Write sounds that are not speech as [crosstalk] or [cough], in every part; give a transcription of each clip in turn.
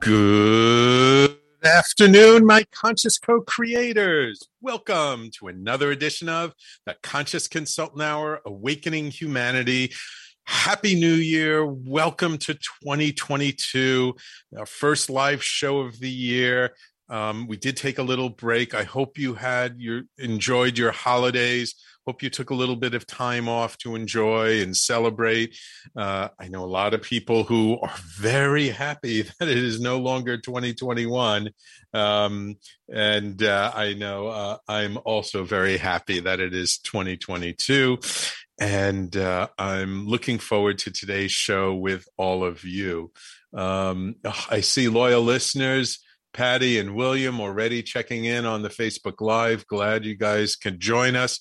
Good afternoon, my conscious co creators. Welcome to another edition of the Conscious Consultant Hour Awakening Humanity. Happy New Year. Welcome to 2022, our first live show of the year. Um, we did take a little break. I hope you had your enjoyed your holidays. Hope you took a little bit of time off to enjoy and celebrate. Uh, I know a lot of people who are very happy [laughs] that it is no longer 2021. Um, and uh, I know uh, I'm also very happy that it is 2022. And uh, I'm looking forward to today's show with all of you. Um, I see loyal listeners. Patty and William already checking in on the Facebook Live. Glad you guys can join us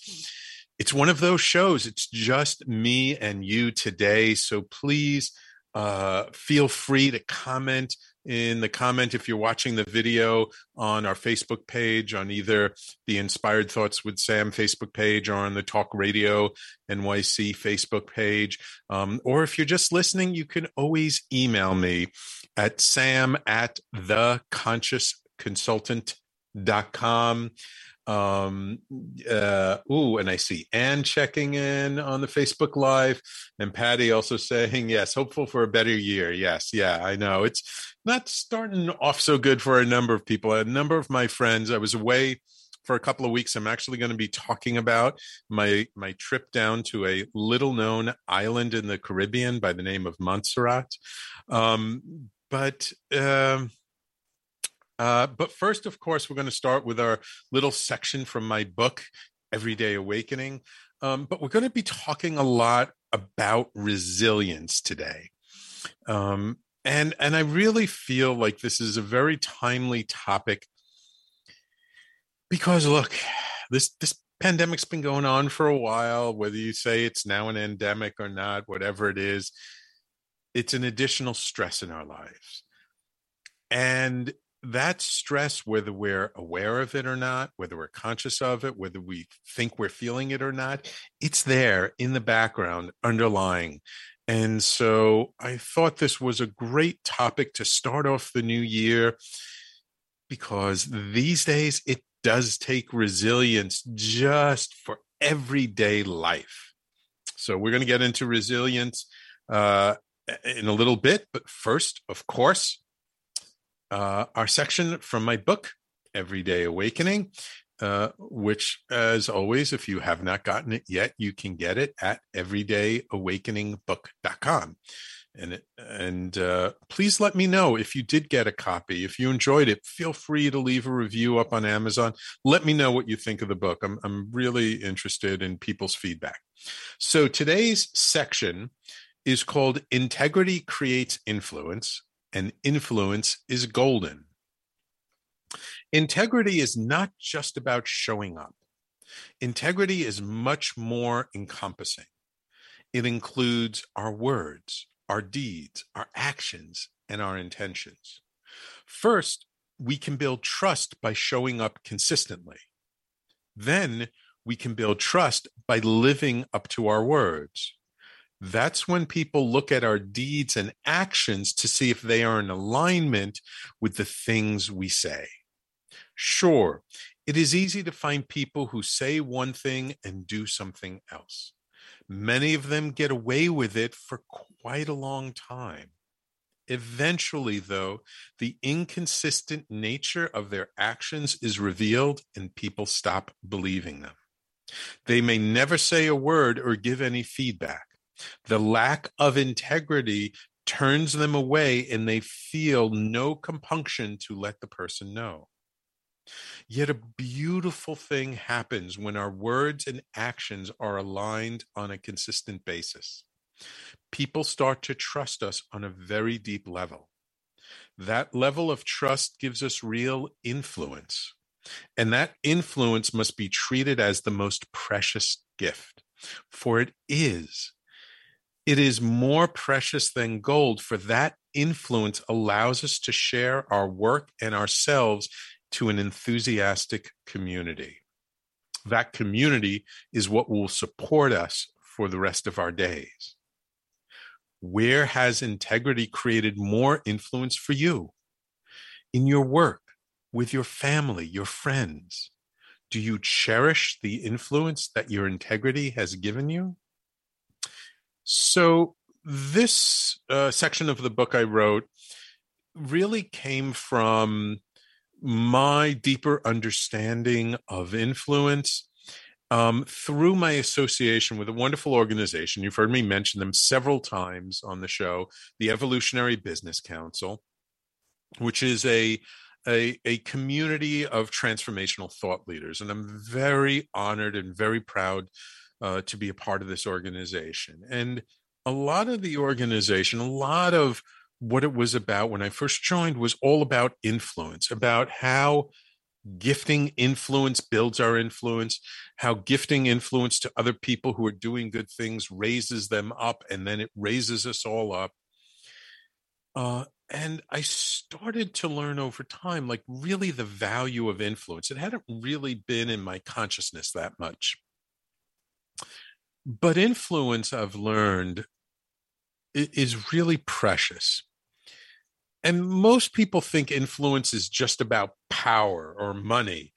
it's one of those shows. It's just me and you today. So please uh, feel free to comment in the comment if you're watching the video on our Facebook page, on either the Inspired Thoughts with Sam Facebook page or on the Talk Radio NYC Facebook page. Um, or if you're just listening, you can always email me at sam at theconsciousconsultant.com. Um, uh, ooh, and I see Anne checking in on the Facebook Live, and Patty also saying, yes, hopeful for a better year. Yes, yeah, I know. It's not starting off so good for a number of people. A number of my friends, I was away for a couple of weeks. I'm actually going to be talking about my my trip down to a little known island in the Caribbean by the name of Montserrat. Um, but um, uh, but first, of course, we're going to start with our little section from my book, Everyday Awakening. Um, but we're going to be talking a lot about resilience today. Um, and and I really feel like this is a very timely topic because look, this this pandemic's been going on for a while. Whether you say it's now an endemic or not, whatever it is, it's an additional stress in our lives. And that stress, whether we're aware of it or not, whether we're conscious of it, whether we think we're feeling it or not, it's there in the background, underlying. And so I thought this was a great topic to start off the new year because these days it does take resilience just for everyday life. So we're going to get into resilience uh, in a little bit. But first, of course, uh, our section from my book, Everyday Awakening, uh, which, as always, if you have not gotten it yet, you can get it at everydayawakeningbook.com. And and uh, please let me know if you did get a copy. If you enjoyed it, feel free to leave a review up on Amazon. Let me know what you think of the book. I'm I'm really interested in people's feedback. So today's section is called "Integrity Creates Influence," and influence is golden. Integrity is not just about showing up. Integrity is much more encompassing. It includes our words, our deeds, our actions, and our intentions. First, we can build trust by showing up consistently. Then we can build trust by living up to our words that's when people look at our deeds and actions to see if they are in alignment with the things we say. Sure, it is easy to find people who say one thing and do something else. Many of them get away with it for quite a long time. Eventually, though, the inconsistent nature of their actions is revealed and people stop believing them. They may never say a word or give any feedback. The lack of integrity turns them away and they feel no compunction to let the person know. Yet a beautiful thing happens when our words and actions are aligned on a consistent basis. People start to trust us on a very deep level. That level of trust gives us real influence. And that influence must be treated as the most precious gift, for it is it is more precious than gold, for that influence allows us to share our work and ourselves to an enthusiastic community. That community is what will support us for the rest of our days. Where has integrity created more influence for you? in your work, with your family, your friends? Do you cherish the influence that your integrity has given you? So, this uh, section of the book I wrote really came from my deeper understanding of influence um, through my association with a wonderful organization. You've heard me mention them several times on the show, the Evolutionary Business Council, which is a a, a community of transformational thought leaders. And I'm very honored and very proud uh, to be a part of this organization. And a lot of the organization, a lot of what it was about when I first joined was all about influence, about how gifting influence builds our influence, how gifting influence to other people who are doing good things raises them up, and then it raises us all up. Uh, and I started to learn over time, like really the value of influence. It hadn't really been in my consciousness that much. But influence, I've learned, is really precious. And most people think influence is just about power or money.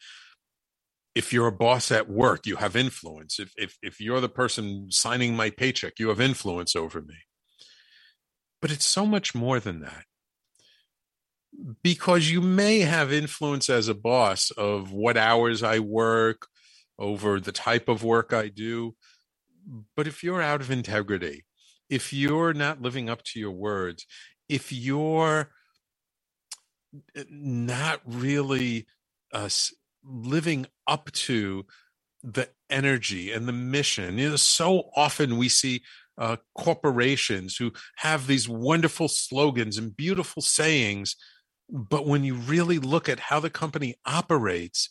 If you're a boss at work you have influence. If if if you're the person signing my paycheck you have influence over me. But it's so much more than that. Because you may have influence as a boss of what hours I work over the type of work I do but if you're out of integrity if you're not living up to your words if you're eh, not really uh, living up to the energy and the mission, you know, so often we see uh, corporations who have these wonderful slogans and beautiful sayings, but when you really look at how the company operates,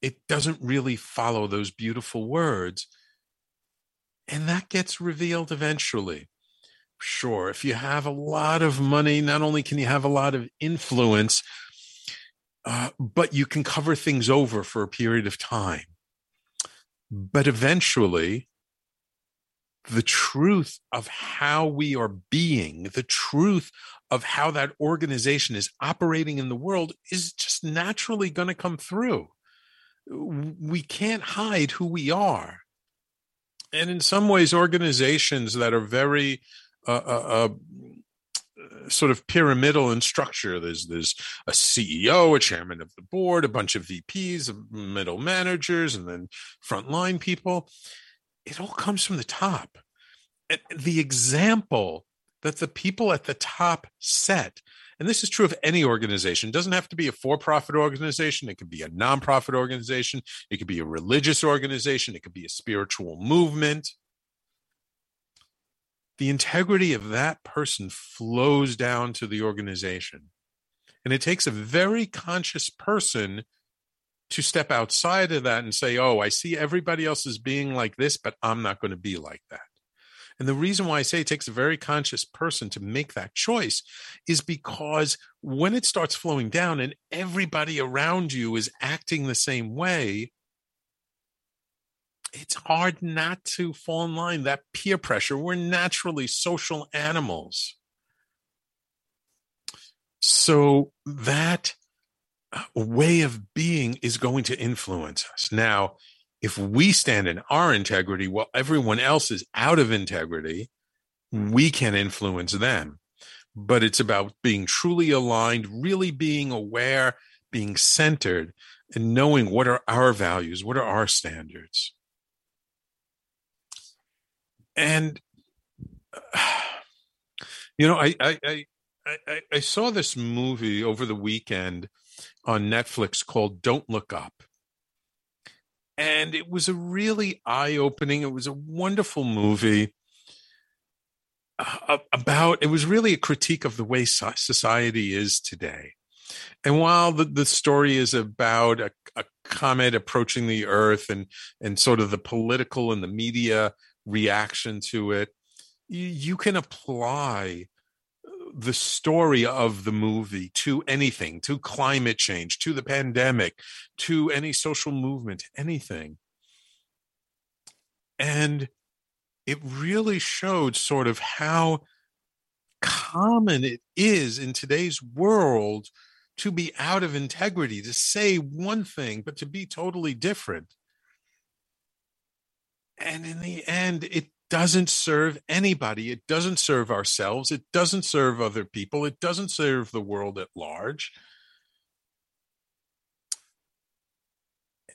it doesn't really follow those beautiful words. And that gets revealed eventually. Sure. If you have a lot of money, not only can you have a lot of influence, uh, but you can cover things over for a period of time. But eventually, the truth of how we are being, the truth of how that organization is operating in the world is just naturally going to come through. We can't hide who we are. And in some ways, organizations that are very uh, uh, sort of pyramidal in structure. There's there's a CEO, a chairman of the board, a bunch of VPs, middle managers, and then frontline people. It all comes from the top. And the example that the people at the top set, and this is true of any organization, it doesn't have to be a for-profit organization. It could be a nonprofit organization. It could be a religious organization. It could be a spiritual movement the integrity of that person flows down to the organization. And it takes a very conscious person to step outside of that and say, oh, I see everybody else is being like this, but I'm not going to be like that. And the reason why I say it takes a very conscious person to make that choice is because when it starts flowing down and everybody around you is acting the same way, it's hard not to fall in line. That peer pressure, we're naturally social animals. So that uh, way of being is going to influence us. Now, if we stand in our integrity while everyone else is out of integrity, we can influence them. But it's about being truly aligned, really being aware, being centered, and knowing what are our values, what are our standards and [sighs] you know, I, I I I I saw this movie over the weekend on Netflix called Don't Look Up. And it was a really eye opening, it was a wonderful movie uh, about, it was really a critique of the way society is today. And while the, the story is about a, a comet approaching the Earth and, and sort of the political and the media reaction to it. You can apply the story of the movie to anything, to climate change, to the pandemic, to any social movement, anything. And it really showed sort of how common it is in today's world to be out of integrity, to say one thing, but to be totally different. And in the end, it doesn't serve anybody. It doesn't serve ourselves. It doesn't serve other people. It doesn't serve the world at large.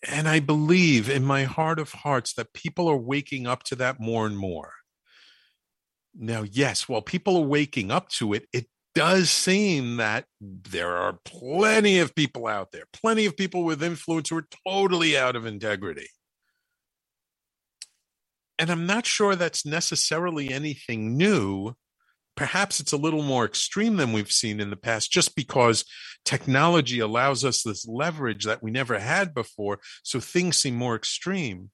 And I believe in my heart of hearts that people are waking up to that more and more. Now, yes, while people are waking up to it, it does seem that there are plenty of people out there, plenty of people with influence who are totally out of integrity. And I'm not sure that's necessarily anything new. Perhaps it's a little more extreme than we've seen in the past, just because technology allows us this leverage that we never had before. So things seem more extreme.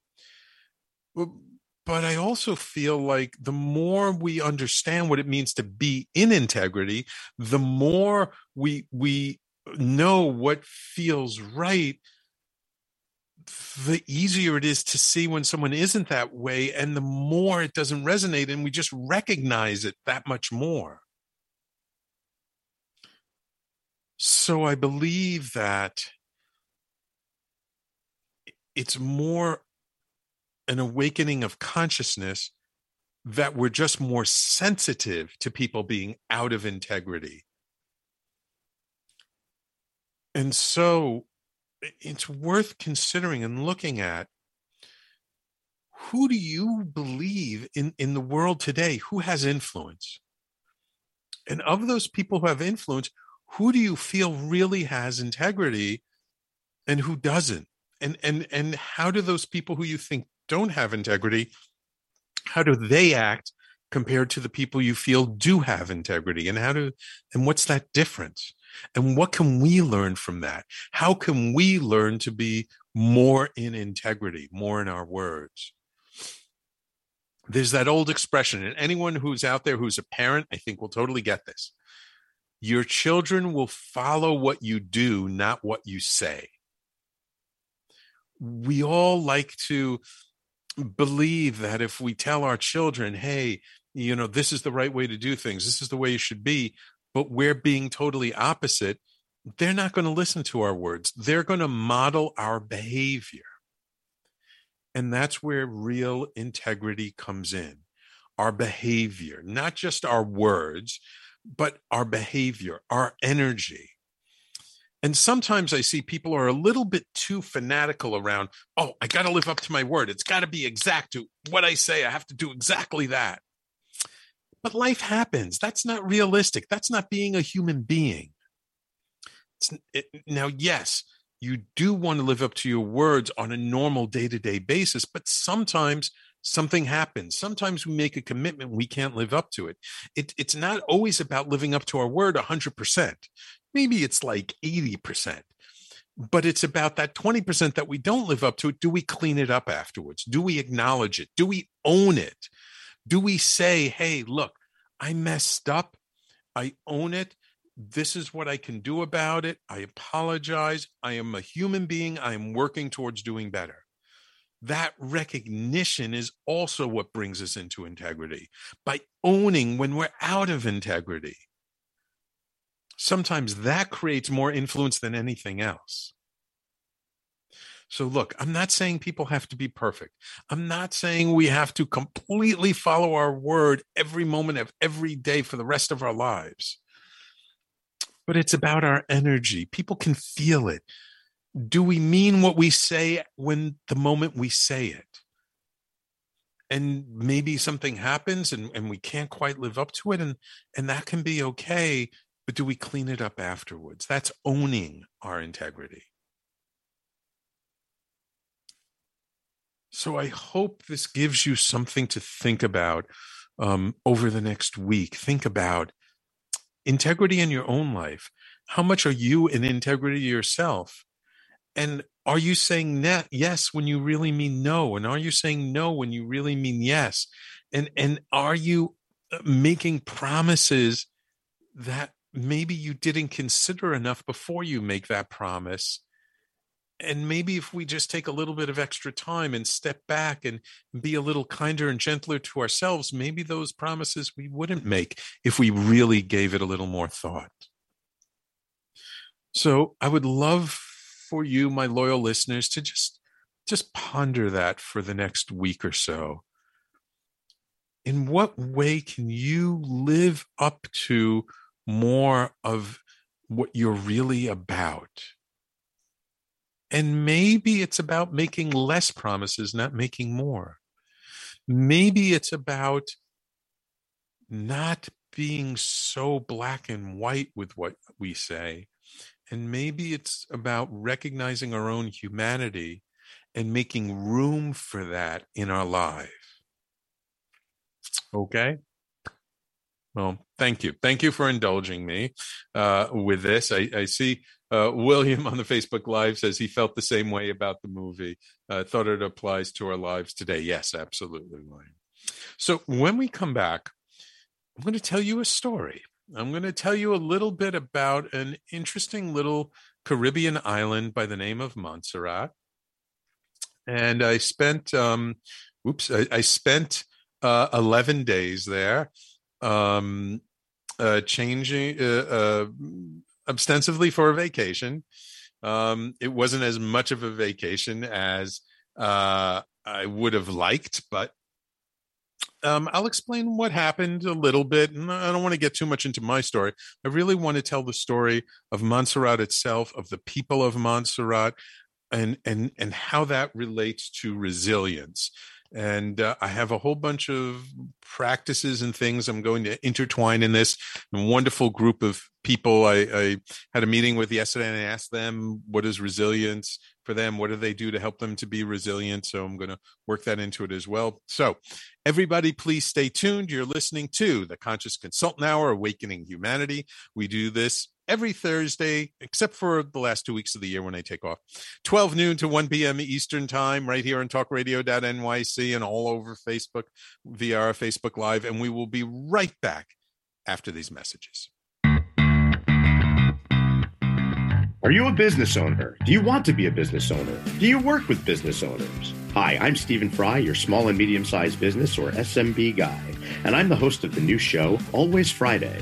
But I also feel like the more we understand what it means to be in integrity, the more we we know what feels right the easier it is to see when someone isn't that way and the more it doesn't resonate and we just recognize it that much more. So i believe that it's more an awakening of consciousness that we're just more sensitive to people being out of integrity. And so it's worth considering and looking at who do you believe in in the world today who has influence? And of those people who have influence who do you feel really has integrity and who doesn't? And and and how do those people who you think don't have integrity how do they act compared to the people you feel do have integrity? And how do and what's that difference and what can we learn from that? How can we learn to be more in integrity, more in our words? There's that old expression, and anyone who's out there who's a parent, I think will totally get this. Your children will follow what you do, not what you say. We all like to believe that if we tell our children, hey, you know, this is the right way to do things, this is the way you should be, but we're being totally opposite, they're not going to listen to our words. They're going to model our behavior. And that's where real integrity comes in our behavior, not just our words, but our behavior, our energy. And sometimes I see people are a little bit too fanatical around, oh, I got to live up to my word. It's got to be exact to what I say. I have to do exactly that. But life happens. That's not realistic. That's not being a human being. It, now, yes, you do want to live up to your words on a normal day to day basis, but sometimes something happens. Sometimes we make a commitment, we can't live up to it. it. It's not always about living up to our word 100%. Maybe it's like 80%. But it's about that 20% that we don't live up to. Do we clean it up afterwards? Do we acknowledge it? Do we own it? Do we say, hey, look, I messed up. I own it. This is what I can do about it. I apologize. I am a human being. I am working towards doing better. That recognition is also what brings us into integrity by owning when we're out of integrity. Sometimes that creates more influence than anything else. So, look, I'm not saying people have to be perfect. I'm not saying we have to completely follow our word every moment of every day for the rest of our lives. But it's about our energy. People can feel it. Do we mean what we say when the moment we say it? And maybe something happens and, and we can't quite live up to it, and, and that can be okay. But do we clean it up afterwards? That's owning our integrity. So I hope this gives you something to think about um, over the next week. Think about integrity in your own life. How much are you in integrity yourself? And are you saying yes when you really mean no? And are you saying no when you really mean yes? And and are you uh, making promises that maybe you didn't consider enough before you make that promise? And maybe if we just take a little bit of extra time and step back and be a little kinder and gentler to ourselves, maybe those promises we wouldn't make if we really gave it a little more thought. So I would love for you, my loyal listeners, to just just ponder that for the next week or so. In what way can you live up to more of what you're really about? And maybe it's about making less promises, not making more. Maybe it's about not being so black and white with what we say. And maybe it's about recognizing our own humanity and making room for that in our life. Okay. Well, thank you. Thank you for indulging me uh, with this. I, I see uh, William [laughs] on the Facebook Live says he felt the same way about the movie. Uh, thought it applies to our lives today. Yes, absolutely, William. So when we come back, I'm going to tell you a story. I'm going to tell you a little bit about an interesting little Caribbean island by the name of Montserrat. And I spent, um, oops, I, I spent uh, 11 days there, um, uh, changing uh, uh, ostensibly for a vacation. Um, it wasn't as much of a vacation as uh, I would have liked, but um, I'll explain what happened a little bit. And I don't want to get too much into my story. I really want to tell the story of Montserrat itself, of the people of Montserrat, and and and how that relates to resilience. And uh, I have a whole bunch of practices and things I'm going to intertwine in this. A wonderful group of people I, I had a meeting with yesterday, and I asked them what is resilience for them. What do they do to help them to be resilient? So I'm going to work that into it as well. So everybody, please stay tuned. You're listening to the Conscious Consultant Hour, Awakening Humanity. We do this every Thursday, except for the last two weeks of the year when I take off. 12 noon to 1 p.m. Eastern Time, right here on talkradio.nyc and all over Facebook via our Facebook Live. And we will be right back after these messages. Are you a business owner? Do you want to be a business owner? Do you work with business owners? Hi, I'm Stephen Fry, your small and medium sized business or SMB guy, and I'm the host of the new show, Always Friday.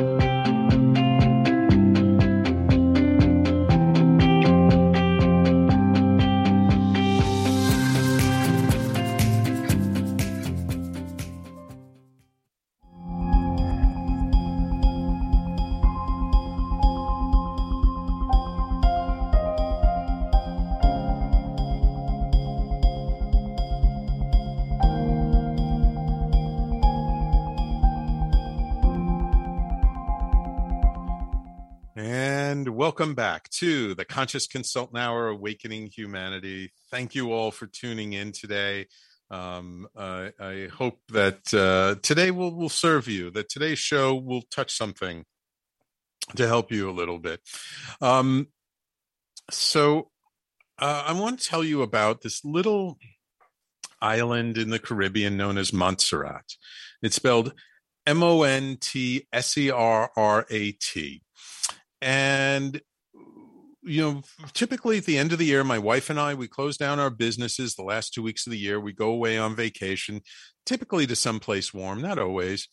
Welcome back to the Conscious Consultant Hour Awakening Humanity. Thank you all for tuning in today. Um, I, I hope that uh, today will, will serve you, that today's show will touch something to help you a little bit. Um, so, uh, I want to tell you about this little island in the Caribbean known as Montserrat. It's spelled M O N T S E R R A T and you know, typically at the end of the year, my wife and I, we close down our businesses the last two weeks of the year. We go away on vacation, typically to someplace warm, not always.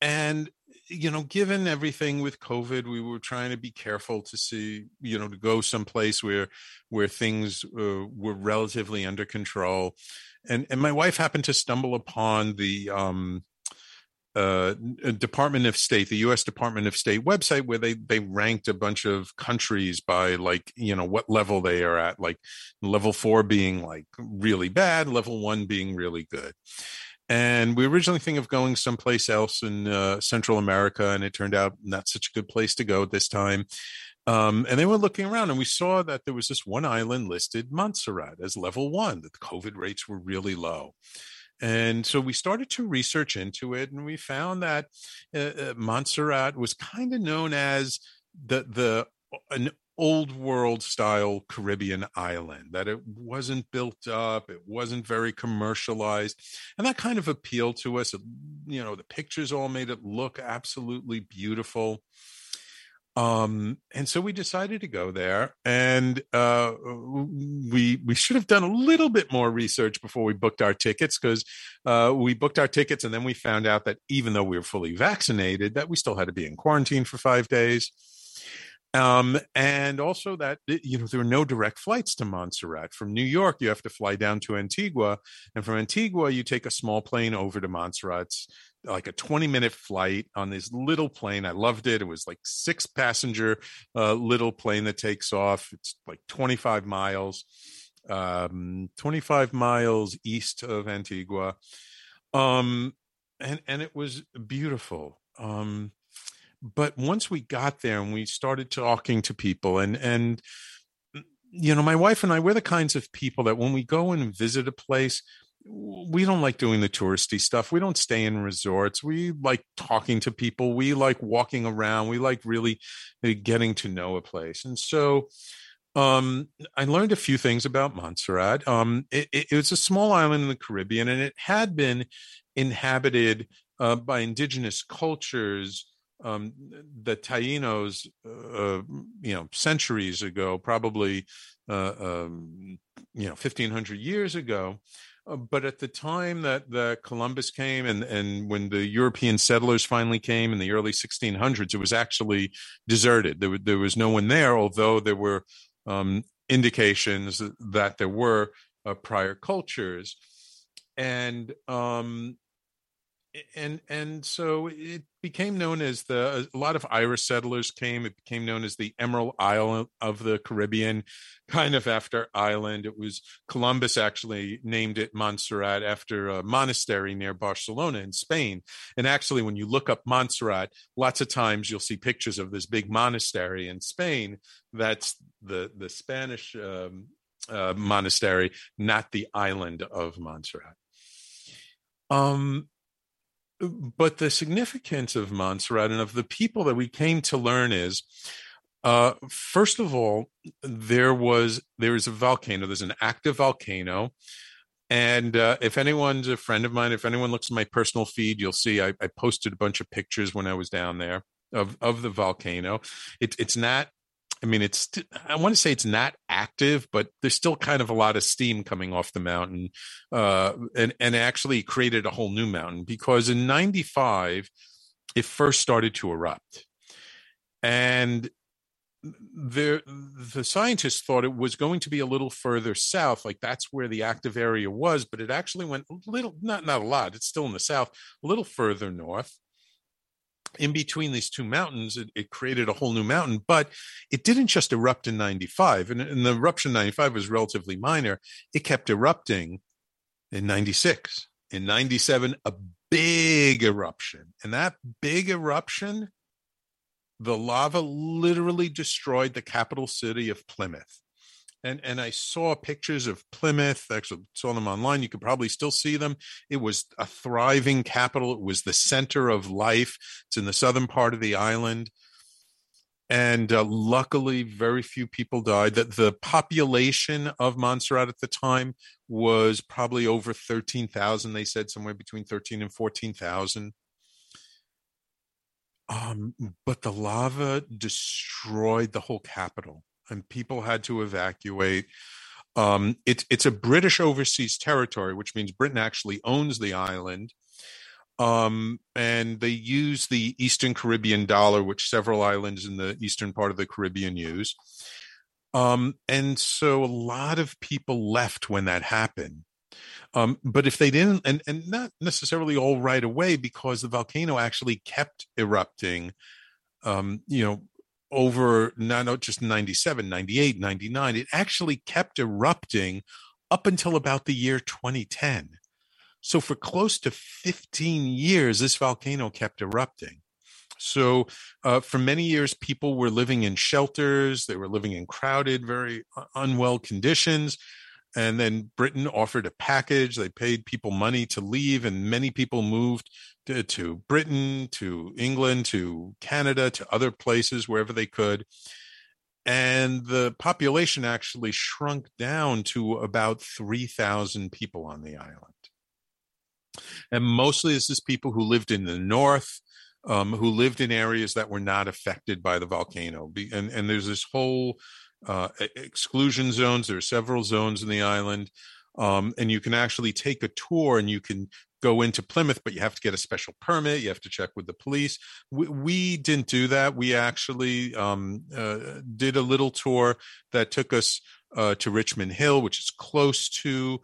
And, you know, given everything with COVID, we were trying to be careful to see, you know, to go someplace where, where things uh, were relatively under control. And, and my wife happened to stumble upon the, um, uh, Department of State, the U.S. Department of State website, where they they ranked a bunch of countries by like you know what level they are at, like level four being like really bad, level one being really good. And we originally think of going someplace else in uh, Central America, and it turned out not such a good place to go at this time. Um, and they we're looking around, and we saw that there was this one island listed, Montserrat, as level one. That the COVID rates were really low. And so we started to research into it, and we found that uh, uh Montserrat was kind of known as the the an old world style Caribbean island, that it wasn't built up, it wasn't very commercialized. And that kind of appealed to us. You know, the pictures all made it look absolutely beautiful um and so we decided to go there and uh we we should have done a little bit more research before we booked our tickets because uh we booked our tickets and then we found out that even though we were fully vaccinated that we still had to be in quarantine for five days. Um and also that you know there were no direct flights to montserrat. From new york you have to fly down to antigua and from antigua you take a small plane over to montserrat's like a 20 minute flight on this little plane. I loved it. It was like six passenger uh, little plane that takes off. It's like 25 miles, um, 25 miles east of Antigua. Um, and, and it was beautiful. Um, but once we got there and we started talking to people and, and, you know, my wife and I, we're the kinds of people that when we go and visit a place, we don't like doing the touristy stuff. We don't stay in resorts. We like talking to people. We like walking around. We like really uh, getting to know a place. And so um, I learned a few things about Montserrat. Um, it, it, was a small island in the Caribbean and it had been inhabited uh, by indigenous cultures. Um, the Tainos, uh, you know, centuries ago, probably, uh, um, you know, 1500 years ago. Uh, but at the time that the Columbus came and, and when the European settlers finally came in the early 1600s, it was actually deserted. There, there was no one there, although there were um, indications that there were uh, prior cultures. And um, and and so it became known as the a lot of Irish settlers came. It became known as the Emerald Isle of the Caribbean, kind of after island. It was Columbus actually named it Montserrat after a monastery near Barcelona in Spain. And actually, when you look up Montserrat, lots of times you'll see pictures of this big monastery in Spain. That's the the Spanish um, uh, monastery, not the island of Montserrat. Um, but the significance of Montserrat and of the people that we came to learn is uh, first of all, there was there is a volcano. There's an active volcano, and uh, if anyone's a friend of mine, if anyone looks at my personal feed, you'll see I, I posted a bunch of pictures when I was down there of of the volcano. It, it's not I mean, it's I want to say it's not active, but there's still kind of a lot of steam coming off the mountain, uh, and and actually created a whole new mountain because in '95 it first started to erupt, and the the scientists thought it was going to be a little further south, like that's where the active area was, but it actually went a little, not not a lot. It's still in the south, a little further north in between these two mountains, it, it, created a whole new mountain, but it didn't just erupt in 95. And, and the eruption in 95 was relatively minor. It kept erupting in 96. In 97, a big eruption. And that big eruption, the lava literally destroyed the capital city of Plymouth and and I saw pictures of Plymouth. Actually, saw them online. You could probably still see them. It was a thriving capital. It was the center of life. It's in the southern part of the island, and uh, luckily, very few people died. That the population of Montserrat at the time was probably over thirteen thousand. They said somewhere between thirteen and fourteen thousand. Um, but the lava destroyed the whole capital, and people had to evacuate. Um, it, it's a British overseas territory, which means Britain actually owns the island. Um, and they use the Eastern Caribbean dollar, which several islands in the eastern part of the Caribbean use. Um, and so a lot of people left when that happened. Um, but if they didn't, and, and not necessarily all right away, because the volcano actually kept erupting, um, you know, over not just 97, 98, 99, it actually kept erupting up until about the year 2010. So for close to 15 years, this volcano kept erupting. So uh, for many years, people were living in shelters. They were living in crowded, very uh, unwell conditions. And then Britain offered a package. They paid people money to leave, and many people moved to, to Britain, to England, to Canada, to other places, wherever they could. And the population actually shrunk down to about 3,000 people on the island. And mostly this is people who lived in the north, um, who lived in areas that were not affected by the volcano. And, and there's this whole uh, exclusion zones. There are several zones in the island. Um, and you can actually take a tour and you can go into Plymouth, but you have to get a special permit. You have to check with the police. We, we didn't do that. We actually um, uh, did a little tour that took us uh, to Richmond Hill, which is close to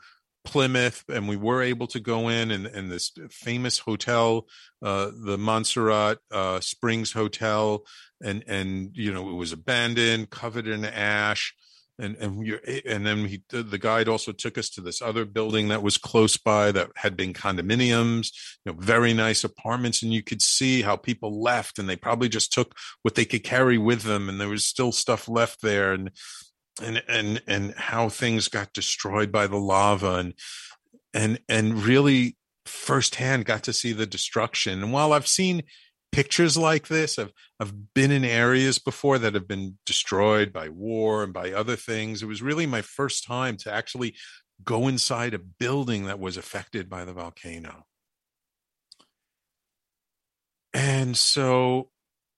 Plymouth, and we were able to go in and, and this famous hotel, uh, the Montserrat uh, Springs Hotel, and and you know it was abandoned, covered in ash, and and we and then he the guide also took us to this other building that was close by that had been condominiums, you know, very nice apartments, and you could see how people left, and they probably just took what they could carry with them, and there was still stuff left there, and and and and how things got destroyed by the lava and and and really firsthand got to see the destruction. And while i've seen pictures like this i've i've been in areas before that have been destroyed by war and by other things it was really my first time to actually go inside a building that was affected by the volcano. And so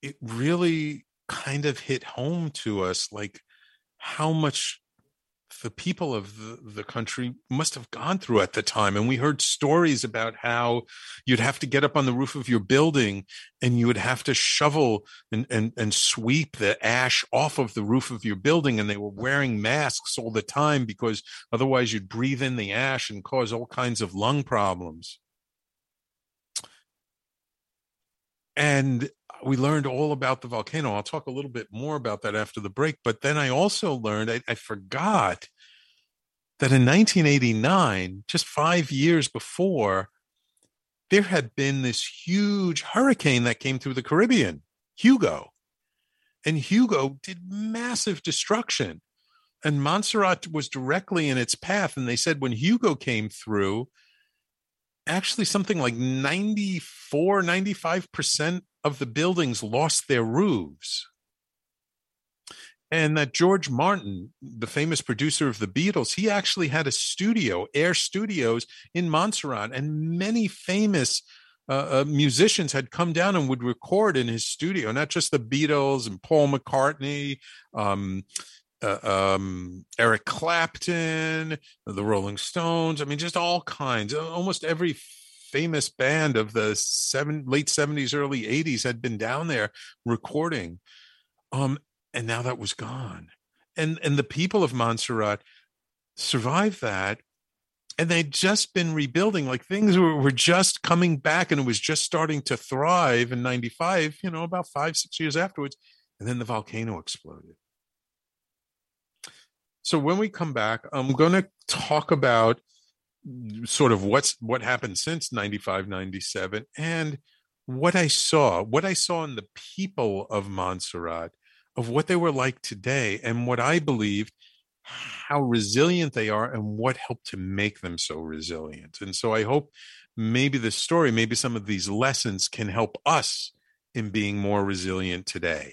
it really kind of hit home to us like how much the people of the, the, country must have gone through at the time. And we heard stories about how you'd have to get up on the roof of your building and you would have to shovel and, and, and sweep the ash off of the roof of your building. And they were wearing masks all the time because otherwise you'd breathe in the ash and cause all kinds of lung problems. And we learned all about the volcano. I'll talk a little bit more about that after the break. But then I also learned, I, I forgot that in 1989, just five years before, there had been this huge hurricane that came through the Caribbean, Hugo. And Hugo did massive destruction. And Montserrat was directly in its path. And they said when Hugo came through, actually something like 94, 95% of the buildings lost their roofs. And that George Martin, the famous producer of the Beatles, he actually had a studio, Air Studios in Montserrat, and many famous uh, uh, musicians had come down and would record in his studio, not just the Beatles and Paul McCartney, um, uh, um, Eric Clapton, the Rolling Stones. I mean, just all kinds. Almost every famous band of the seven late 70s early 80s had been down there recording um and now that was gone and and the people of montserrat survived that and they'd just been rebuilding like things were, were just coming back and it was just starting to thrive in 95 you know about five six years afterwards and then the volcano exploded so when we come back i'm going to talk about sort of what's what happened since 95 97 and what i saw what i saw in the people of montserrat of what they were like today and what i believed how resilient they are and what helped to make them so resilient. And so i hope maybe the story maybe some of these lessons can help us in being more resilient today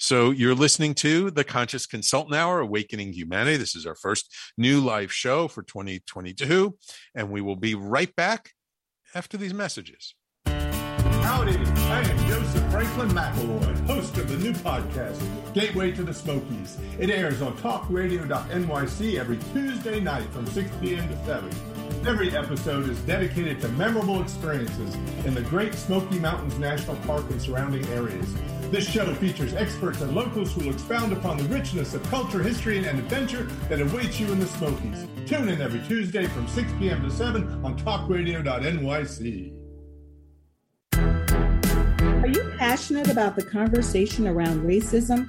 so you're listening to the Conscious Consultant Hour, Awakening Humanity. This is our first new live show for 2022, and we will be right back after these messages. Howdy, I am Joseph Franklin McElroy, host of the new podcast, Gateway to the Smokies. It airs on talkradio.nyc every Tuesday night from 6 p.m. to 7. Every episode is dedicated to memorable experiences in the Great Smoky Mountains National Park and surrounding areas. This show features experts and locals who will expound upon the richness of culture, history, and adventure that awaits you in the Smokies. Tune in every Tuesday from 6 p.m. to 7 on talkradio.nyc. Are you passionate about the conversation around racism?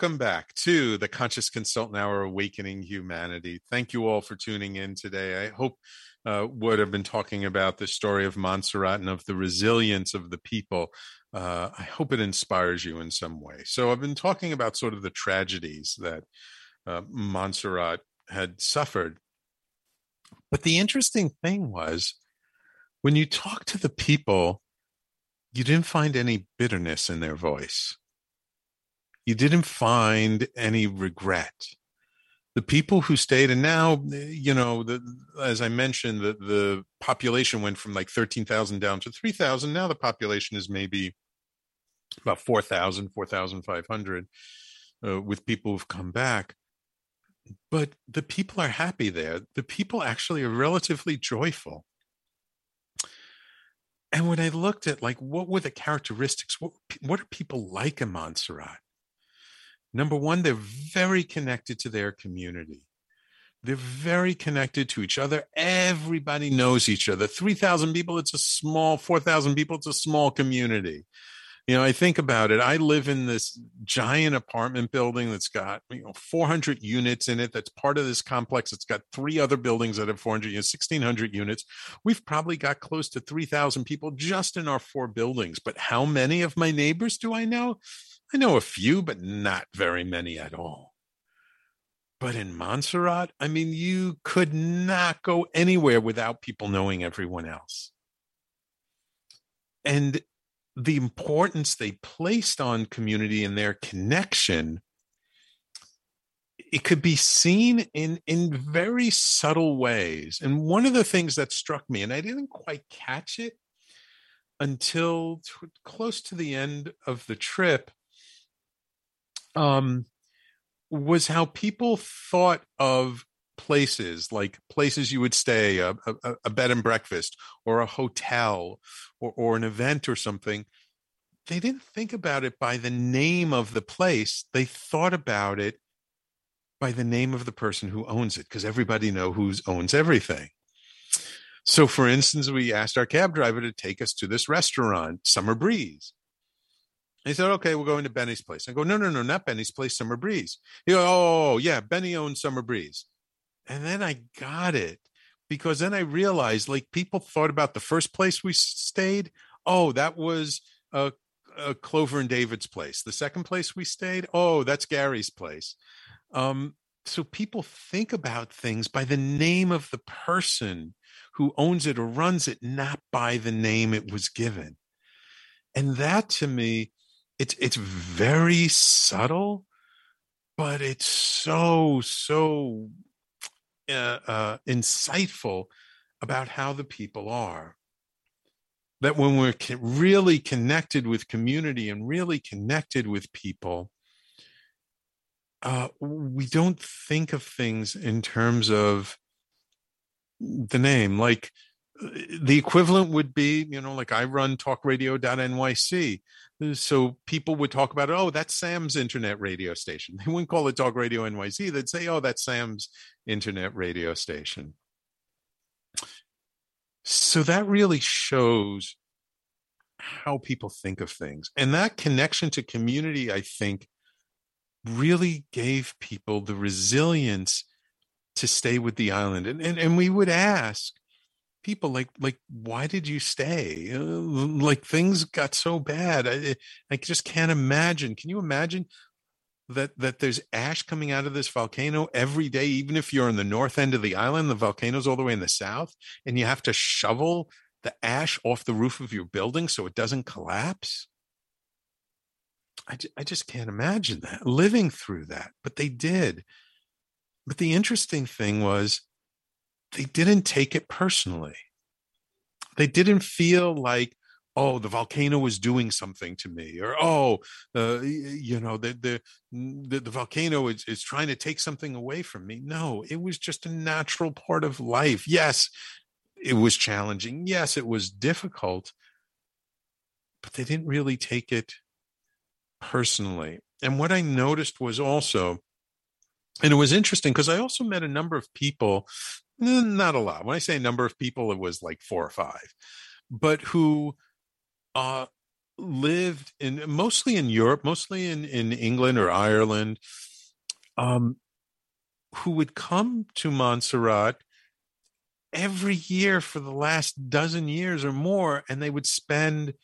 Welcome back to the Conscious Consultant Hour Awakening Humanity. Thank you all for tuning in today. I hope uh, what I've been talking about, the story of Montserrat and of the resilience of the people, uh, I hope it inspires you in some way. So I've been talking about sort of the tragedies that uh, Montserrat had suffered. But the interesting thing was when you talk to the people, you didn't find any bitterness in their voice you didn't find any regret. The people who stayed, and now, you know, the, as I mentioned, the, the population went from like 13,000 down to 3,000. Now the population is maybe about 4,000, 4,500 uh, with people who've come back. But the people are happy there. The people actually are relatively joyful. And when I looked at like what were the characteristics, what what are people like in Montserrat? Number one, they're very connected to their community. They're very connected to each other. Everybody knows each other. 3,000 people, it's a small, 4,000 people, it's a small community. You know, I think about it. I live in this giant apartment building that's got, you know, 400 units in it. That's part of this complex. It's got three other buildings that have 400 units, 1,600 units. We've probably got close to 3,000 people just in our four buildings. But how many of my neighbors do I know? I know a few, but not very many at all. But in Montserrat, I mean, you could not go anywhere without people knowing everyone else. And the importance they placed on community and their connection it could be seen in in very subtle ways and one of the things that struck me and i didn't quite catch it until t- close to the end of the trip um, was how people thought of places like places you would stay a, a, a bed and breakfast or a hotel or, or an event or something. They didn't think about it by the name of the place. They thought about it by the name of the person who owns it because everybody know who owns everything. So for instance we asked our cab driver to take us to this restaurant summer breeze he said, okay, we're going to Benny's place. I go, no, no, no, not Benny's place, Summer Breeze. He goes, oh, yeah, Benny owns Summer Breeze. And then I got it because then I realized like people thought about the first place we stayed. Oh, that was uh, Clover and David's place. The second place we stayed, oh, that's Gary's place. Um, so people think about things by the name of the person who owns it or runs it, not by the name it was given. And that to me, it's it's very subtle, but it's so so uh, uh, insightful about how the people are. That when we're really connected with community and really connected with people, uh, we don't think of things in terms of the name. Like the equivalent would be, you know, like I run talkradio.nyc. Uh, so people would talk about, oh, that's Sam's internet radio station. [laughs] They wouldn't call it Talk Radio NYC. They'd say, oh, that's Sam's internet radio station. So that really shows how people think of things. And that connection to community, I think, really gave people the resilience to stay with the island. And, and, and we would ask people like, like, why did you stay? Uh, like things got so bad. I, I just can't imagine. Can you imagine that, that there's ash coming out of this volcano every day, even if you're on the north end of the island, the volcano's all the way in the south, and you have to shovel the ash off the roof of your building so it doesn't collapse? I, I just can't imagine that living through that, but they did. But the interesting thing was they didn't take it personally. They didn't feel like, oh, the volcano was doing something to me, or oh, uh, you know, the, the the, the volcano is, is trying to take something away from me. No, it was just a natural part of life. Yes, it was challenging. Yes, it was difficult, but they didn't really take it personally. And what I noticed was also, and it was interesting because I also met a number of people, not a lot. When I say a number of people, it was like four or five, but who uh, lived in mostly in Europe, mostly in, in England or Ireland, um, who would come to Montserrat every year for the last dozen years or more, and they would spend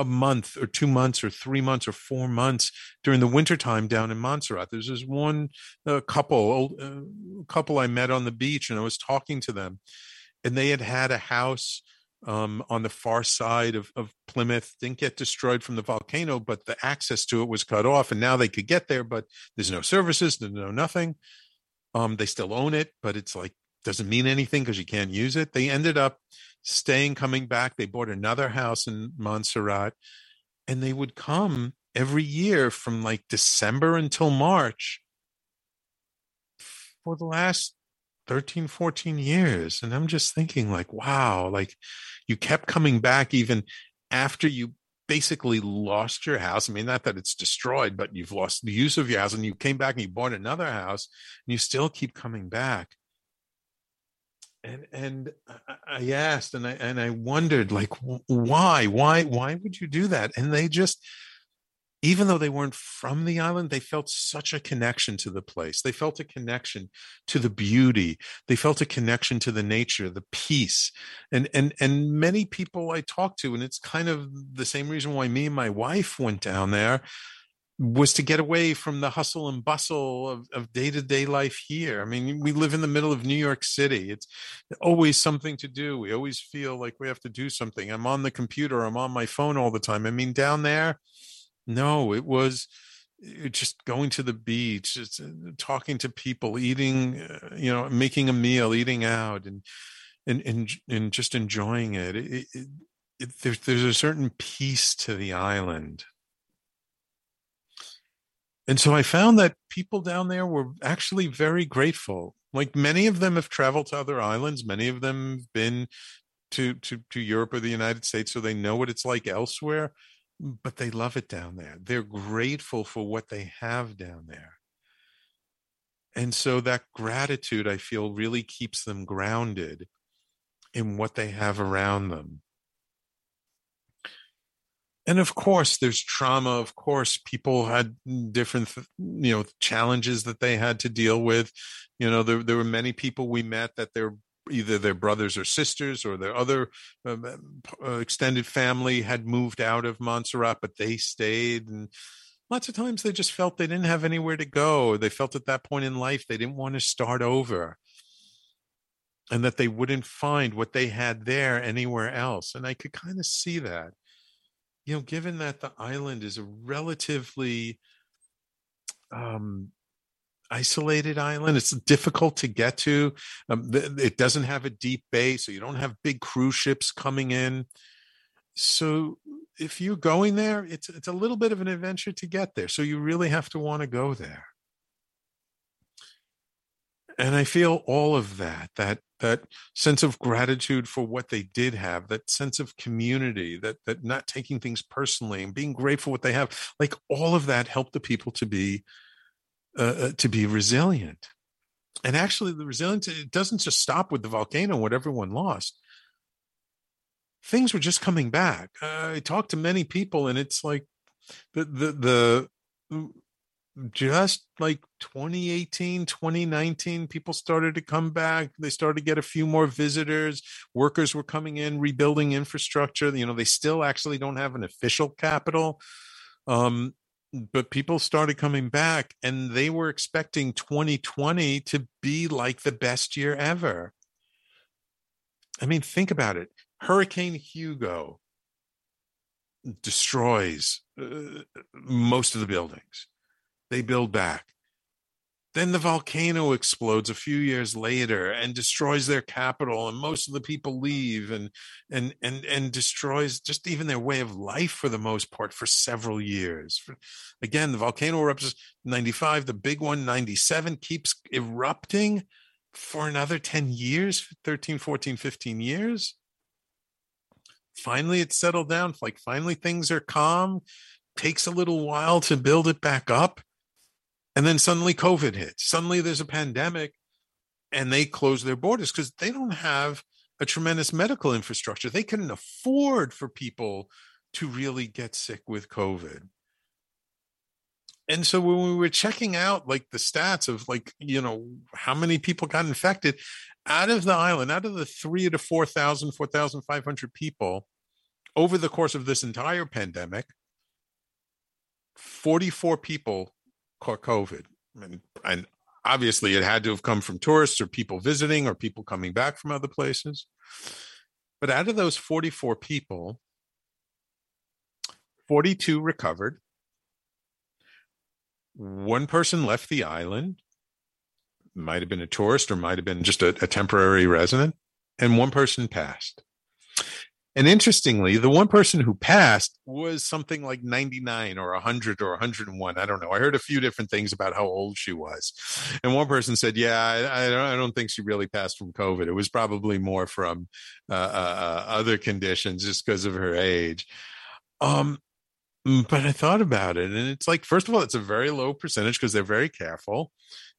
a month or two months or three months or four months during the wintertime down in Montserrat. There's this one uh, couple, old uh, couple I met on the beach, and I was talking to them, and they had had a house um, on the far side of, of Plymouth. Didn't get destroyed from the volcano, but the access to it was cut off, and now they could get there, but there's no services, there's no nothing. Um, they still own it, but it's like doesn't mean anything because you can't use it. They ended up staying, coming back. They bought another house in Montserrat and they would come every year from like December until March for the last 13, 14 years. And I'm just thinking, like, wow, like you kept coming back even after you basically lost your house. I mean, not that it's destroyed, but you've lost the use of your house and you came back and you bought another house and you still keep coming back and and I asked and I and I wondered like why why why would you do that? And they just even though they weren't from the island they felt such a connection to the place. They felt a connection to the beauty. They felt a connection to the nature the peace. And and and many people I talked to and it's kind of the same reason why me and my wife went down there was to get away from the hustle and bustle of, of day-to-day life here. I mean we live in the middle of new york city. It's always something to do. We always feel like we have to do something. I'm on the computer. I'm on my phone all the time. I mean down there no it was eh, just going to the beach just uh, talking to people eating uh, you know making a meal eating out and and and, and just enjoying it, it, it, it there's, there's a certain peace to the island and so I found that people down there were actually very grateful. Like many of them have traveled to other islands, many of them have been to to to Europe or the United States, so they know what it's like elsewhere. But they love it down there. They're grateful for what they have down there. And so that gratitude, I feel, really keeps them grounded in what they have around them and of course there's trauma of course people had different you know challenges that they had to deal with you know there, there were many people we met that they're either their brothers or sisters or their other um, uh, extended family had moved out of montserrat but they stayed and lots of times they just felt they didn't have anywhere to go. They felt at that point in life they didn't want to start over and that they wouldn't find what they had there anywhere else. And I could kind of see that. You know, given that the island is a relatively um, isolated island, it's difficult to get to. Um, th- it doesn't have a deep bay, so you don't have big cruise ships coming in. So if you're going there, it's it's a little bit of an adventure to get there. So you really have to want to go there. And I feel all of that, that that sense of gratitude for what they did have, that sense of community, that that not taking things personally and being grateful what they have, like all of that helped the people to be uh, uh to be resilient. And actually, the resilience it doesn't just stop with the volcano, what everyone lost things were just coming back. Uh, I talked to many people, and it's like the the the just like 2018 2019 people started to come back. They started to get a few more visitors. Workers were coming in rebuilding infrastructure. You know they still actually don't have an official capital um, but people started coming back and they were expecting 2020 to be like the best year ever. I mean think about it. Hurricane Hugo destroys uh, most of the buildings. They build back. Then the volcano explodes a few years later and destroys their capital, and most of the people leave and and and and destroys just even their way of life for the most part for several years. Again, the volcano erupts 95, the big one 97 keeps erupting for another 10 years, 13, 14, 15 years finally it's settled down like finally things are calm takes a little while to build it back up and then suddenly covid hits suddenly there's a pandemic and they close their borders because they don't have a tremendous medical infrastructure. They couldn't afford for people to really get sick with covid. And so when we were checking out like the stats of like you know how many people got infected out of the island out of the three to 4000 4500 people over the course of this entire pandemic 44 people caught covid. And, and obviously it had to have come from tourists or people visiting or people coming back from other places. But out of those 44 people 42 recovered. One person left the island. Might have been a tourist or might have been just a, a temporary resident, and one person passed. And interestingly, the one person who passed was something like 99 or 100 or 101. I don't know. I heard a few different things about how old she was. And one person said, Yeah, I, I, don't, think she really passed from COVID. It was probably more from uh, uh, uh other conditions just because of her age. Um, but I thought about it, and it's like, first of all, it's a very low percentage because they're very careful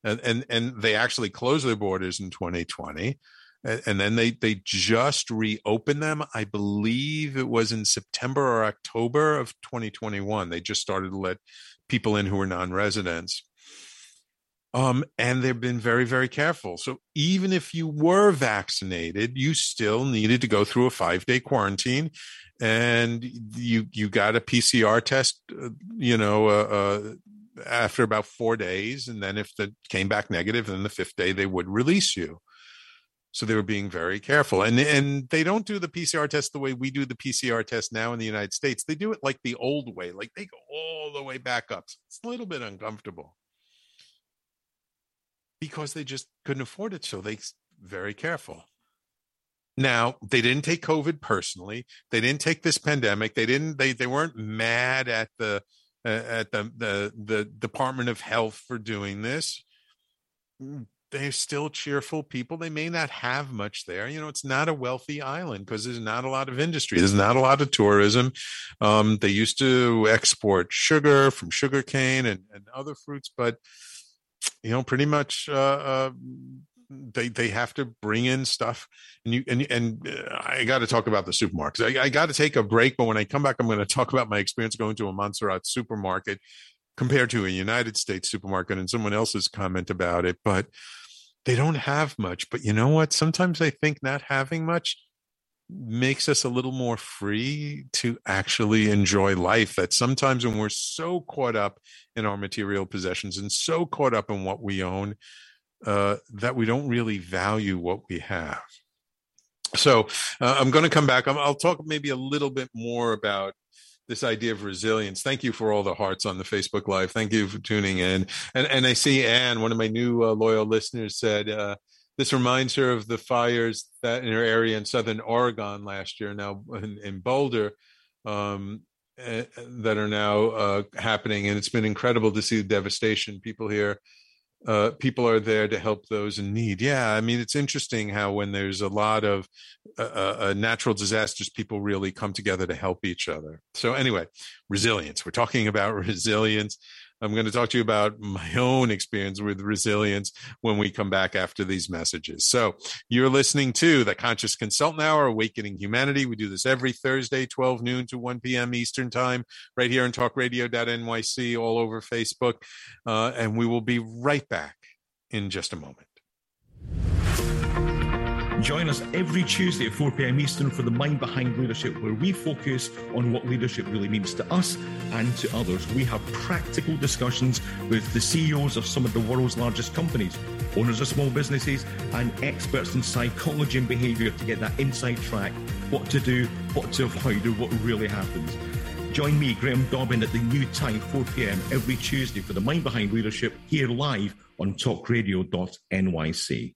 and and and they actually closed their borders in 2020 and, then they they just reopened them i believe it was in september or october of 2021 they just started to let people in who were non-residents um, and they've been very very careful so even if you were vaccinated you still needed to go through a five day quarantine and you you got a pcr test uh, you know uh, uh, after about four days. And then if it came back negative, then the fifth day they would release you. So they were being very careful. And and they don't do the PCR test the way we do the PCR test now in the United States. They do it like the old way, like they go all the way back up. It's a little bit uncomfortable. Because they just couldn't afford it. So they very careful. Now, they didn't take COVID personally. They didn't take this pandemic. They didn't they they weren't mad at the uh, at the, the the Department of Health for doing this. They're still cheerful people. They may not have much there. You know, it's not a wealthy island because there's not a lot of industry. There's not a lot of tourism. Um, they used to export sugar from sugarcane and, and other fruits, but you know, pretty much uh, uh, they they have to bring in stuff and you and and uh, i got to talk about the supermarkets i, I got to take a break but when i come back i'm going to talk about my experience going to a montserrat supermarket compared to a united states supermarket and someone else's comment about it but they don't have much but you know what? Sometimes i think not having much makes us a little more free to actually enjoy life that sometimes when we're so caught up in our material possessions and so caught up in what we own uh, that we don't really value what we have. So uh, i'm going to come back. I will talk maybe a little bit more about this idea of resilience. Thank you for all the hearts on the Facebook Live. Thank you for tuning in. And and I see Anne, one of my new uh, loyal listeners, said uh, this reminds her of the fires that in her area in Southern Oregon last year, now in, in Boulder, um, uh, that are now uh, happening, and it's been incredible to see the devastation. People here uh, people are there to help those in need. Yeah, I mean, it's interesting how when there's a lot of uh, uh, uh, natural disasters, people really come together to help each other. So, anyway, resilience. We're talking about [laughs] resilience. I'm going to talk to you about my [laughs] own experience with resilience when we come back after these messages. So, you're listening to the Conscious Consultant Hour, Awakening Humanity. We do this every Thursday, 12 noon to 1 p.m. Eastern Time, right here on talkradio.nyc, all over Facebook. Uh, and we will be right back in just a moment. Join us every Tuesday at 4 p.m. Eastern for the Mind Behind Leadership, where we focus on what leadership really means to us and to others. We have practical discussions with the CEOs of some of the world's largest companies, owners of small businesses, and experts in psychology and behavior to get that inside track what to do, what to avoid, or what really happens. Join me, Graham Dobbin, at the new time, 4 p.m. every Tuesday for the Mind Behind Leadership here live on talkradio.nyc.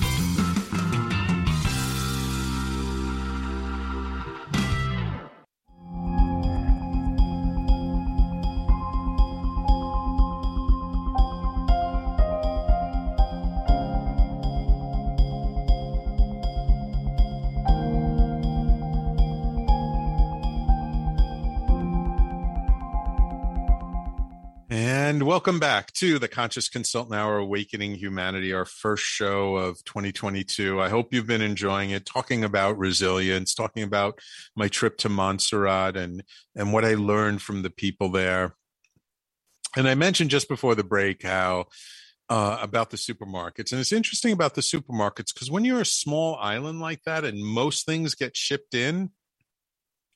Welcome back to the Conscious Consultant Hour Awakening Humanity, our first show of 2022. I hope you've been enjoying it, talking about resilience, talking about my trip to Montserrat and, and what I learned from the people there. And I mentioned just before the break how uh, about the supermarkets. And it's interesting about the supermarkets because when you're a small island like that and most things get shipped in,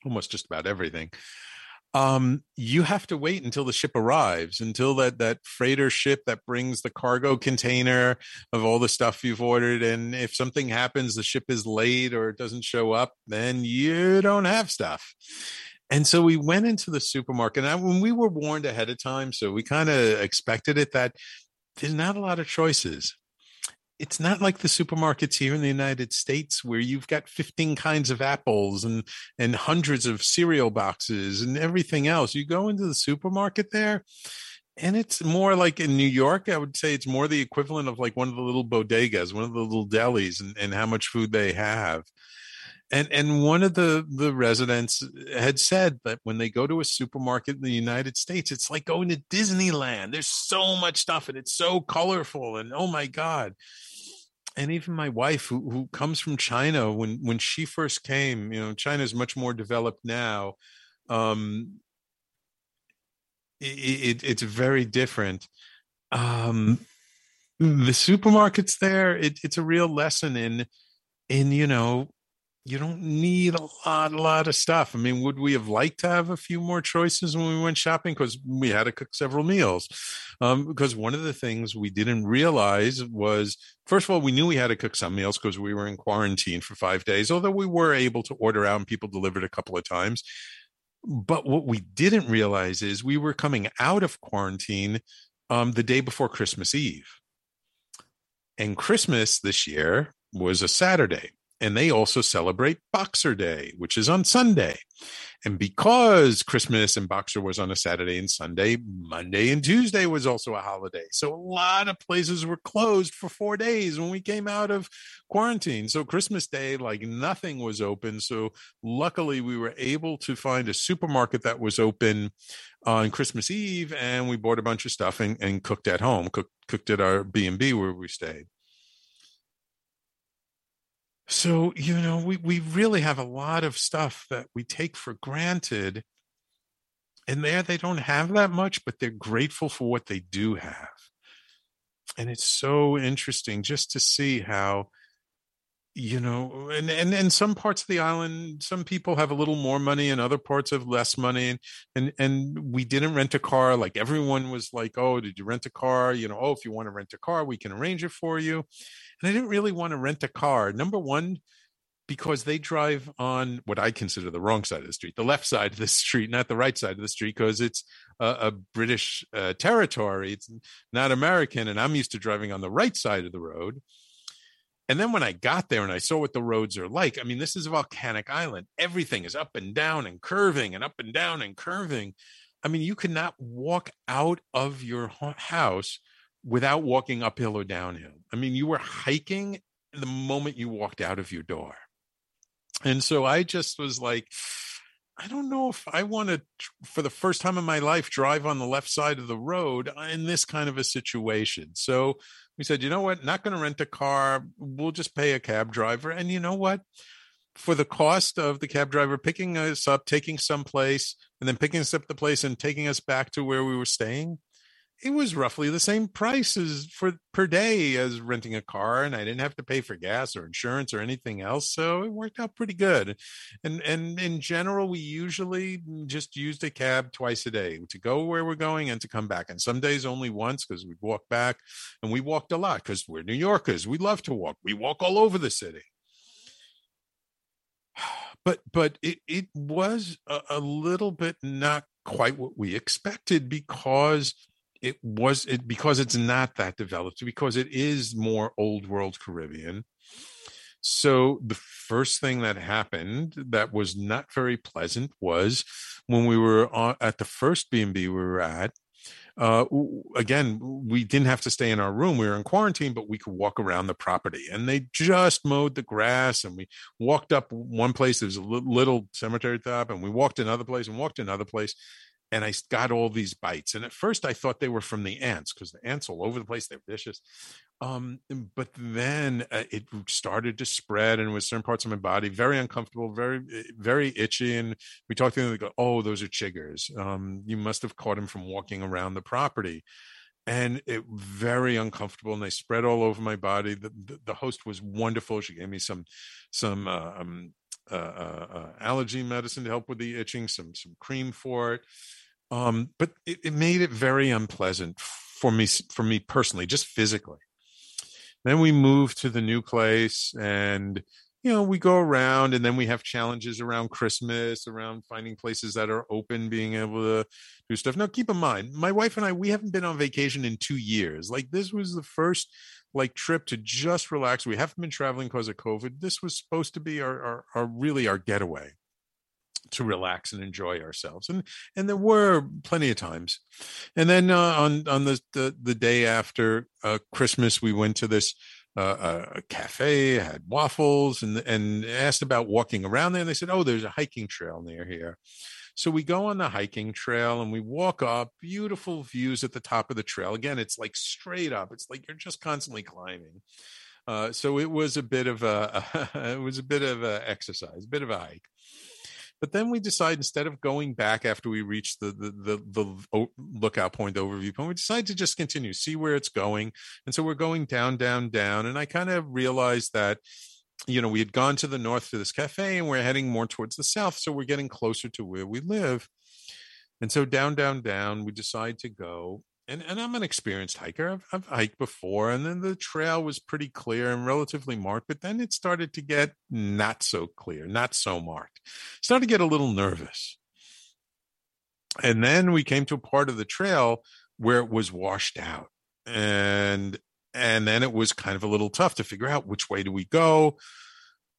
almost just about everything, um, you have to wait until the ship arrives, until that that freighter ship that brings the cargo container of all the stuff you've ordered. And if something happens, the ship is late or it doesn't show up, then you don't have stuff. And so we went into the supermarket. And I, when we were warned ahead of time, so we kind of expected it that there's not a lot of choices it's not like the supermarkets here in the United States where you've got 15 kinds of apples and and hundreds of cereal boxes and everything else. You go into the supermarket there and it's more like in New York, I would say it's more the equivalent of like one of the little bodegas, one of the little delis and, and how much food they have. And and one of the the residents had said that when they go to a supermarket in the United States, it's like going to Disneyland. There's so much stuff and it's so colorful and oh my god. And even my wife, who who comes from China, when when she first came, you know, China is much more developed now. Um, it, it, it's very different. Um, the supermarkets there, it, it's a real lesson in in you know you don't need a lot, a lot of stuff. I mean, would we have liked to have a few more choices when we went shopping? Because we had to cook several meals. Um, because one of the things we didn't realize was, first of all, we knew we had to cook some meals because we were in quarantine for five days, although we were able to order out and people delivered a couple of times. But what we didn't realize is we were coming out of quarantine um, the day before Christmas Eve. And Christmas this year was a Saturday and they also celebrate Boxer Day, which is on Sunday. And because Christmas and Boxer was on a Saturday and Sunday, Monday and Tuesday was also a holiday. So a lot of places were closed for four days when we came out of quarantine. So Christmas Day, like nothing was open. So luckily, we were able to find a supermarket that was open on Christmas Eve, and we bought a bunch of stuff and, and cooked at home, cooked cooked at our B and B where we stayed. So, you know, we, we really have a lot of stuff that we take for granted. And there they don't have that much, but they're grateful for what they do have. And it's so interesting just to see how, you know, and, and and some parts of the island, some people have a little more money and other parts have less money. And and and we didn't rent a car. Like everyone was like, Oh, did you rent a car? You know, oh, if you want to rent a car, we can arrange it for you and I didn't really want to rent a car. Number one, because they drive on what I consider the wrong side of the street, the left side of the [laughs] street, not the right side of the street, because it's a, a British uh, territory. It's not American, and I'm used to driving on the right side of the road. And then when I got there and I saw what the roads are like, I mean, this is a volcanic island. Everything is up and down and curving and up and down and curving. I mean, you cannot walk out of your house without walking uphill or downhill. I mean, you were hiking the moment you walked out of your door. And so I just was like, I don't know if I want to, for the first time in my life, drive on the left side of the road in this kind of a situation. So we said, you know what? Not going to rent a car. We'll just pay a cab driver. And you know what? For the cost of the cab driver picking us up, taking someplace, and then picking us up the place and taking us back to where we were staying, it was roughly the same price as for per day as renting a car and i didn't have to pay for gas or insurance or anything else so it worked out pretty good. And and in general we usually just used a cab twice a day to go where we're going and to come back and some days only once because we'd walk back and we walked a lot because we're new yorkers we love to walk we walk all over the city. [sighs] But but it, it was a, a little bit not quite what we expected because it was it because it's not that developed because it is more old world caribbean so the first thing that happened that was not very pleasant was when we were on, at the first b&b we were at uh, again, we didn't have to stay in our room. We were in quarantine, but we could walk around the property. And they just mowed the grass, and we walked up one place. There was a little cemetery top, and we walked another place, and walked another place and I got all these bites. And at first, I thought they were from the ants because the ants all over the place. They're vicious. Um, but then uh, it started to spread, and with certain parts of my body, very uncomfortable, very, eh, very itchy. And we talked to them. They go, "Oh, those are chiggers. Um, you must have caught him from walking around the property." And it very uncomfortable, and they spread all over my body. The, the, the host was wonderful. She gave me some some uh, um, uh, uh, uh allergy medicine to help with the itching, some some cream for it um, but it, it made it very unpleasant for me for me personally, just physically. Then we moved to the new place and you know we go around and then we have challenges around christmas around finding places that are open being able to do stuff. Now keep in mind my wife and i we haven't been on vacation in two years. Like this was the first like trip to just relax. We haven't been traveling because of covid. This was supposed to be our, our, our really our getaway to relax and enjoy ourselves and and there were plenty of times. And then uh, on on the, the, the day after uh, christmas we went to this uh, a cafe had waffles and and asked about walking around there and they said oh there's a hiking trail near here. So we go on the hiking trail and we walk up beautiful views at the top of the trail. Again it's like straight up it's like you're just constantly climbing. Uh, so it was a bit of a [laughs] it was a bit of a exercise a bit of a hike but then we decide instead of going back after we reach the the the, the lookout point, the overview point, we decide to just continue, see where it's going. And so we're going down, down, down. And I kind of realized that you know, we had gone to the north to this cafe and we're heading more towards the south. So we're getting closer to where we live. And so down, down, down, we decide to go. And, and I'm an experienced hiker. I've, I've hiked before, and then the trail was pretty clear and relatively marked. But then it started to get not so clear, not so marked. Started to get a little nervous. And then we came to a part of the trail where it was washed out, and and then it was kind of a little tough to figure out which way do we go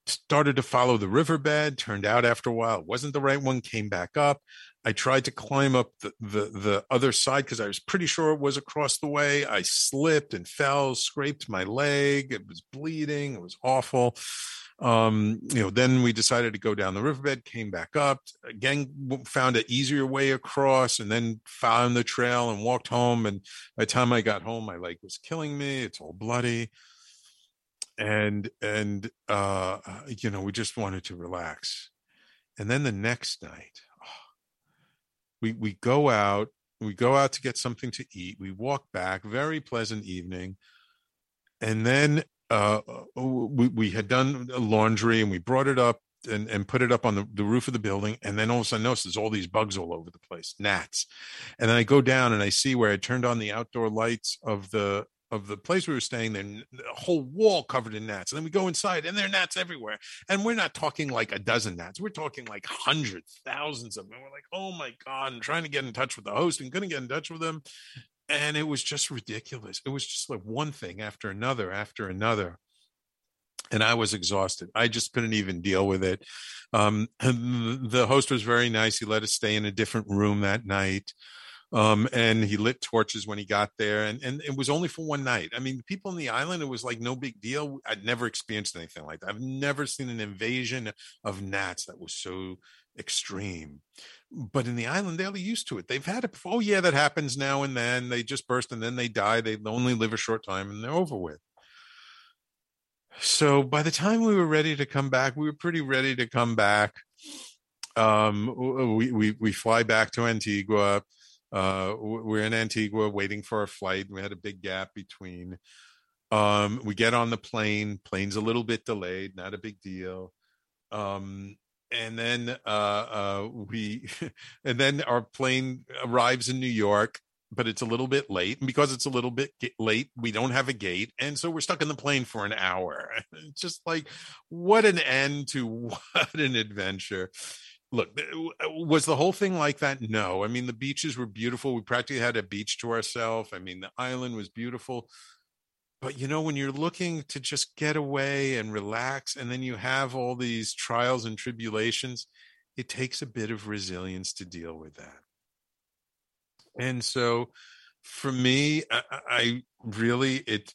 started to follow the riverbed turned out after a while it wasn't the right one came back up i tried to climb up the the, the other side because i was pretty sure it was across the way. I slipped and fell scraped my leg it was bleeding it was awful. Um you know then we decided to go down the riverbed came back up again found an easier way across and then found the trail and walked home. And by the time i got home my leg was killing me it's all bloody. And and uh you know we just wanted to relax. And then the next night we we go out we go out to get something to eat we walk back very pleasant evening and then uh, uh we, we had done laundry and we brought it up and, and put it up on the, the roof of the building. And then all of a sudden, notice there's all these bugs all over the place, gnats. And then I go down and I see where I turned on the outdoor lights of the of the place we were staying, then a whole wall covered in gnats. And then we go inside and there are gnats everywhere. And we're not talking like a dozen gnats. We're talking like hundreds, thousands of them. We're like, oh my God, and trying to get in touch with the host and couldn't get in touch with them and it was just ridiculous. It was just like one thing after another after another. And I was exhausted. I just couldn't even deal with it. Um, the host was very nice. He let us stay in a different room that night. Um, and he lit torches when he got there and, and it was only for one night. I mean, people in the island, it was like no big deal. I'd never experienced anything like that. I've never seen an invasion of gnats that was so extreme but in the island they're used to it they've had it before. oh yeah that happens now and then they just burst and then they die they only live a short time and they're over with so by the time we were ready to come back we were pretty ready to come back um we we, we fly back to antigua uh we're in antigua waiting for our flight we had a big gap between um we get on the plane plane's a little bit delayed not a big deal um and then uh, uh, we [laughs] and then our plane arrives in New York, but it's a little bit late. And because it's a little bit late, we don't have a gate, and so we're stuck in the plane for an hour. [laughs] Just like what an end to [laughs] what an adventure. Look, uh, was the whole thing like that? No. I mean, the beaches were beautiful. We practically had a beach to ourselves. I mean, the island was beautiful but you know when you're looking to just get away and relax and then you have all these trials and tribulations it takes a bit of resilience to deal with that and so for me i, I really it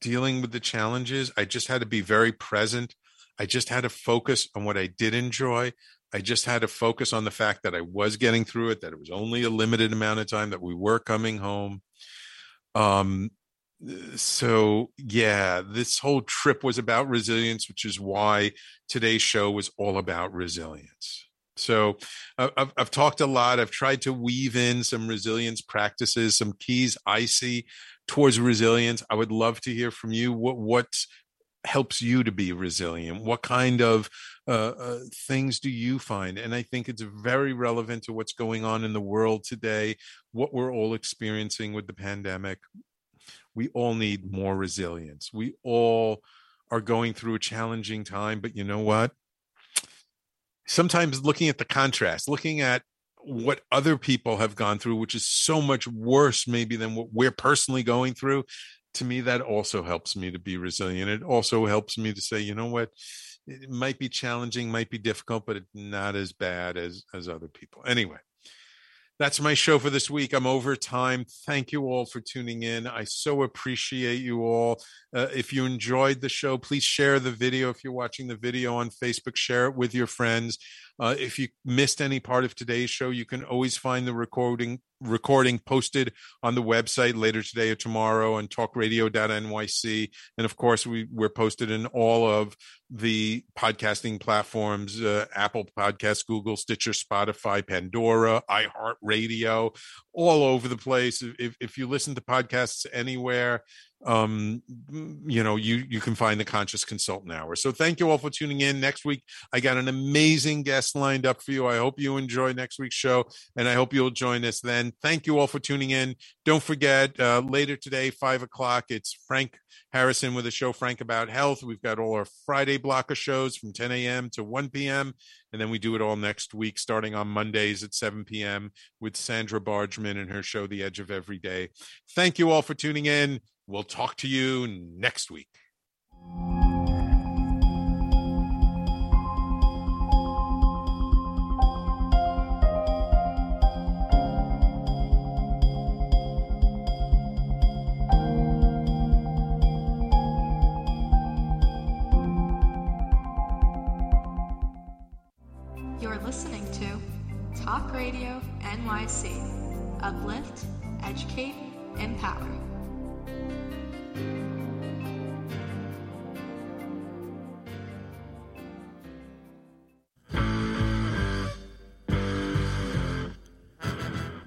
dealing with the challenges i just had to be very present i just had to focus on what i did enjoy I just had to focus on the fact that I was getting through it, that it was only a limited amount of time, that we were coming home. Um, so yeah this whole trip was about resilience which is why today's show was all about resilience. So I've, I've, talked a lot. I've tried to weave in some resilience practices some keys i see towards resilience. I would love to hear from you. What what helps you to be resilient what kind of uh, uh, things do you find and i think it's very relevant to what's going on in the world today what we're all experiencing with the pandemic we all need more resilience. We all are going through a challenging time, but you know what? Sometimes looking at the contrast, looking at what other people have gone through, which is so much worse, maybe, than what we're personally going through, to me, that also helps me to be resilient. It also helps me to say, you know what? It might be challenging, might be difficult, but it's not as bad as as other people. Anyway, that's my show for this week. I'm over time. Thank you all for tuning in. I so appreciate you all. Uh, if you enjoyed the show, please share the video. If you're watching the video on Facebook, share it with your friends. Uh, if you missed any part of today's show, you can always find the recording recording posted on the website later today or tomorrow on talkradio.nyc. And of course, we, we're posted in all of the podcasting platforms uh, Apple Podcasts, Google, Stitcher, Spotify, Pandora, iHeartRadio, all over the place. If, if you listen to podcasts anywhere, um, you know, you you can find the Conscious Consultant Hour. So thank you all for tuning in. Next week, I got an amazing guest lined up for you. I hope you enjoy next week's show, and I hope you'll join us then. Thank you all for tuning in. Don't forget, uh, later today, five o'clock, it's Frank Harrison with a show, Frank About Health. We've got all our Friday block of shows from 10 a.m. to 1 p.m. And then we do it all next week, starting on Mondays at 7 p.m. with Sandra Bargman and her show, The Edge of Every Day. Thank you all for tuning in. We'll talk to you next week. You're listening to Talk Radio NYC. Uplift, educate, empower.